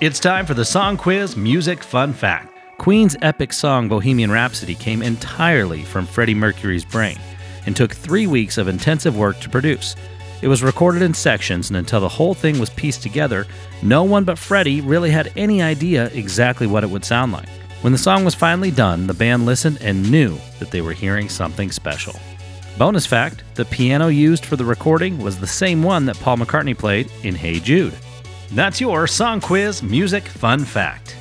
It's time for the Song Quiz Music Fun Fact. Queen's epic song Bohemian Rhapsody came entirely from Freddie Mercury's brain and took three weeks of intensive work to produce. It was recorded in sections, and until the whole thing was pieced together, no one but Freddie really had any idea exactly what it would sound like. When the song was finally done, the band listened and knew that they were hearing something special. Bonus fact the piano used for the recording was the same one that Paul McCartney played in Hey Jude. That's your Song Quiz Music Fun Fact.